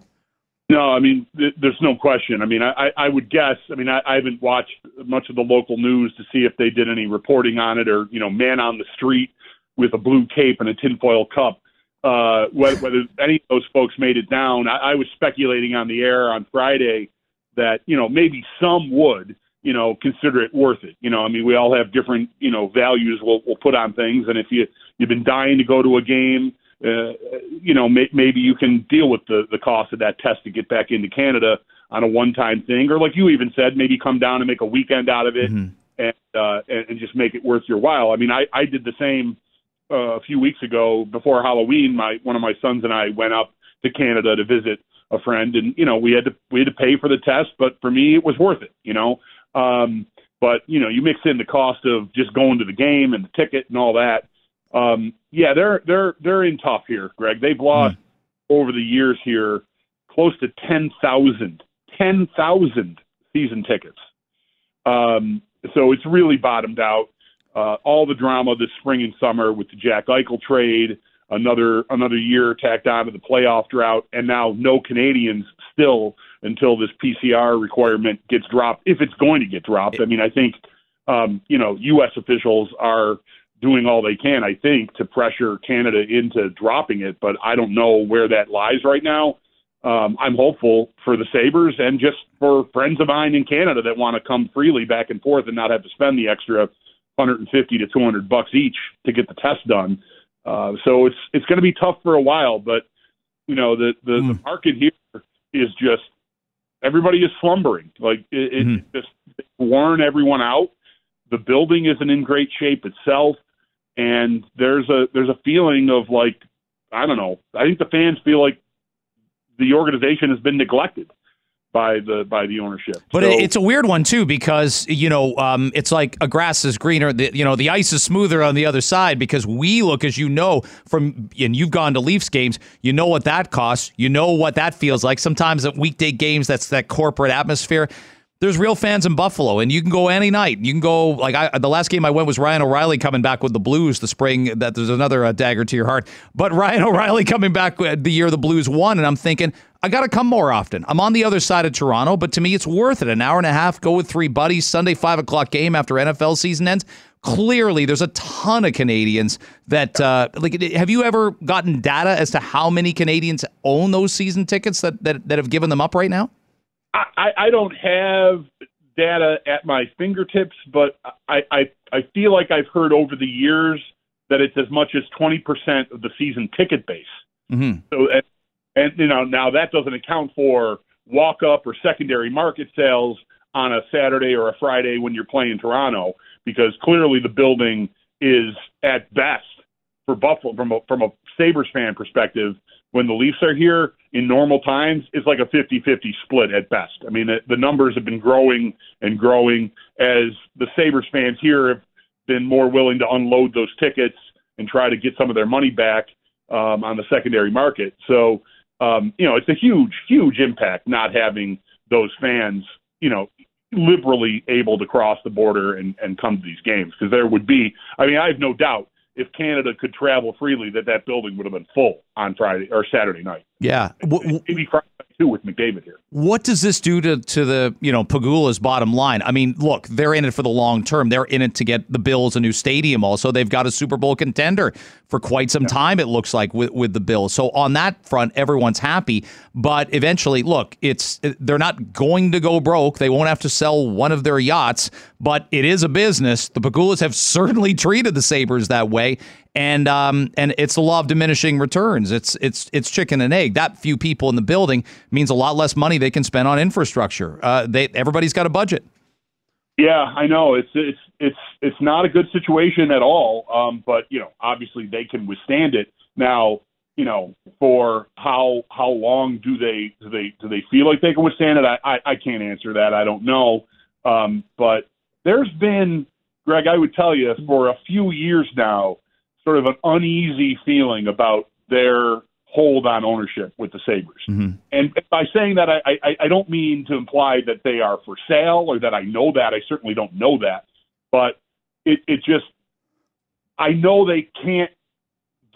No, I mean th- there's no question. I mean I, I would guess. I mean I, I haven't watched much of the local news to see if they did any reporting on it or you know man on the street with a blue cape and a tinfoil cup uh, whether, whether any of those folks made it down. I, I was speculating on the air on Friday that you know maybe some would you know consider it worth it. You know, I mean, we all have different you know values we'll, we'll put on things, and if you you've been dying to go to a game. Uh, you know, may, maybe you can deal with the the cost of that test to get back into Canada on a one-time thing, or like you even said, maybe come down and make a weekend out of it, mm-hmm. and uh, and, and just make it worth your while. I mean, I I did the same uh, a few weeks ago before Halloween, my one of my sons and I went up to Canada to visit a friend, and you know we had to we had to pay for the test, but for me it was worth it, you know. Um, but you know you mix in the cost of just going to the game and the ticket and all that. Um, yeah, they're they're they're in tough here, Greg. They've lost mm. over the years here close to ten thousand ten thousand season tickets. Um, so it's really bottomed out uh, all the drama this spring and summer with the Jack Eichel trade, another another year tacked on to the playoff drought, and now no Canadians still until this PCR requirement gets dropped, if it's going to get dropped. I mean, I think um, you know U.S. officials are doing all they can, I think, to pressure Canada into dropping it, but I don't know where that lies right now. Um, I'm hopeful for the Sabres and just for friends of mine in Canada that want to come freely back and forth and not have to spend the extra 150 to 200 bucks each to get the test done. Uh, so it's it's going to be tough for a while, but you know the the, mm. the hmm. market here is just everybody is slumbering. Like it, it mm. just worn everyone out. The building isn't in great shape itself, and there's a there's a feeling of like I don't know. I think the fans feel like the organization has been neglected by the by the ownership. But so, it's a weird one too because you know um, it's like a grass is greener. The, you know the ice is smoother on the other side because we look as you know from and you've gone to Leafs games. You know what that costs. You know what that feels like. Sometimes at weekday games, that's that corporate atmosphere. There's real fans in Buffalo, and you can go any night. You can go like I, the last game I went was Ryan O'Reilly coming back with the Blues. The spring that there's another uh, dagger to your heart, but Ryan O'Reilly coming back the year the Blues won, and I'm thinking I got to come more often. I'm on the other side of Toronto, but to me it's worth it. An hour and a half, go with three buddies. Sunday five o'clock game after NFL season ends. Clearly, there's a ton of Canadians that uh, like. Have you ever gotten data as to how many Canadians own those season tickets that that, that have given them up right now? I, I don't have data at my fingertips, but I, I I feel like I've heard over the years that it's as much as twenty percent of the season ticket base. Mm-hmm. So and, and you know now that doesn't account for walk up or secondary market sales on a Saturday or a Friday when you're playing Toronto because clearly the building is at best for Buffalo from a from a Sabres fan perspective when the Leafs are here in normal times it's like a 50-50 split at best. I mean the, the numbers have been growing and growing as the Sabres fans here have been more willing to unload those tickets and try to get some of their money back um, on the secondary market. So um, you know it's a huge huge impact not having those fans you know liberally able to cross the border and, and come to these games because there would be I mean I have no doubt if Canada could travel freely, that that building would have been full on Friday or Saturday night. Yeah, maybe Friday too with McDavid here. What does this do to to the you know Pegula's bottom line? I mean, look, they're in it for the long term. They're in it to get the Bills a new stadium. Also, they've got a Super Bowl contender for quite some yeah. time. It looks like with with the Bills. So on that front, everyone's happy. But eventually, look, it's they're not going to go broke. They won't have to sell one of their yachts. But it is a business. The Pegulas have certainly treated the Sabres that way and um, and it's the law of diminishing returns. It's it's it's chicken and egg. That few people in the building means a lot less money they can spend on infrastructure. Uh, they everybody's got a budget. Yeah, I know it's it's it's it's not a good situation at all. Um, but you know, obviously they can withstand it. Now, you know, for how how long do they do they do they feel like they can withstand it? I I, I can't answer that. I don't know. Um, but there's been, Greg, I would tell you for a few years now sort of an uneasy feeling about their hold on ownership with the Sabres. Mm-hmm. And by saying that, I, I, I don't mean to imply that they are for sale or that I know that. I certainly don't know that. But it, it just, I know they can't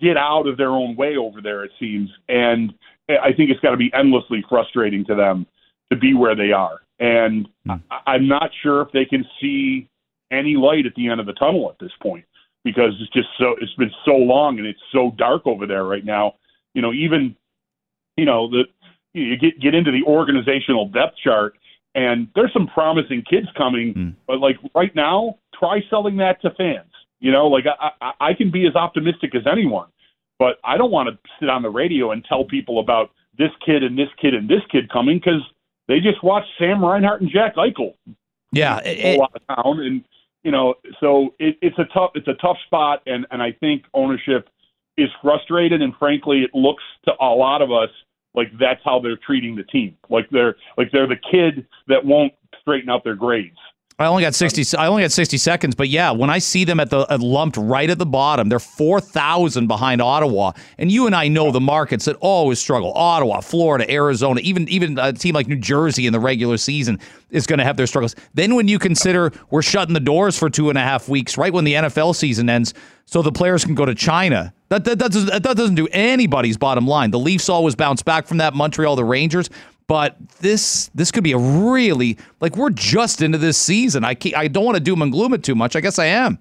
get out of their own way over there, it seems. And I think it's got to be endlessly frustrating to them to be where they are. And mm. I, I'm not sure if they can see any light at the end of the tunnel at this point because it's just so it's been so long and it's so dark over there right now. You know, even you know the you get get into the organizational depth chart and there's some promising kids coming, mm. but like right now, try selling that to fans. You know, like I, I I can be as optimistic as anyone, but I don't want to sit on the radio and tell people about this kid and this kid and this kid coming because they just watched Sam Reinhart and Jack Eichel. Yeah, it, out of town, and you know, so it, it's a tough it's a tough spot, and and I think ownership is frustrated, and frankly, it looks to a lot of us like that's how they're treating the team, like they're like they're the kid that won't straighten out their grades. I only got sixty. I only got sixty seconds, but yeah, when I see them at the at lumped right at the bottom, they're four thousand behind Ottawa, and you and I know the markets that always struggle: Ottawa, Florida, Arizona, even even a team like New Jersey in the regular season is going to have their struggles. Then when you consider we're shutting the doors for two and a half weeks, right when the NFL season ends, so the players can go to China. That that, that, doesn't, that doesn't do anybody's bottom line. The Leafs always bounce back from that. Montreal, the Rangers. But this this could be a really like we're just into this season. I I don't want to doom and gloom it too much. I guess I am.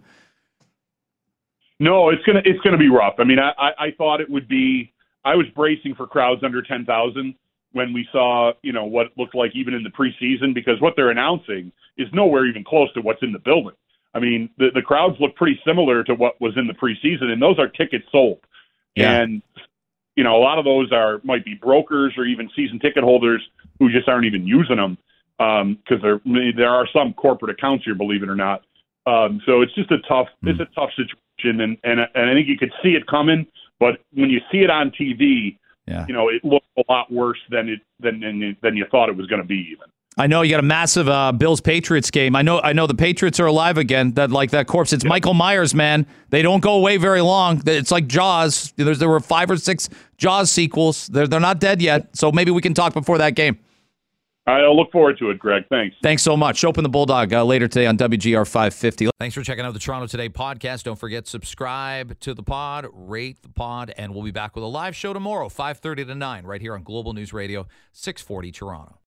No, it's gonna it's gonna be rough. I mean, I I, I thought it would be. I was bracing for crowds under ten thousand when we saw you know what looked like even in the preseason because what they're announcing is nowhere even close to what's in the building. I mean, the the crowds look pretty similar to what was in the preseason, and those are tickets sold. Yeah. And you know, a lot of those are might be brokers or even season ticket holders who just aren't even using them because um, there there are some corporate accounts here, believe it or not. Um, so it's just a tough mm. it's a tough situation, and, and and I think you could see it coming, but when you see it on TV, yeah. you know, it looks a lot worse than it than than, than you thought it was going to be even. I know you got a massive uh, Bills Patriots game. I know I know the Patriots are alive again. That like that corpse. It's yeah. Michael Myers, man. They don't go away very long. It's like Jaws. There's, there were five or six Jaws sequels. They're they're not dead yet. So maybe we can talk before that game. I'll look forward to it, Greg. Thanks. Thanks so much. Open the Bulldog uh, later today on WGR 550. Thanks for checking out the Toronto Today podcast. Don't forget, subscribe to the pod, rate the pod, and we'll be back with a live show tomorrow, 5.30 to 9, right here on Global News Radio, 640 Toronto.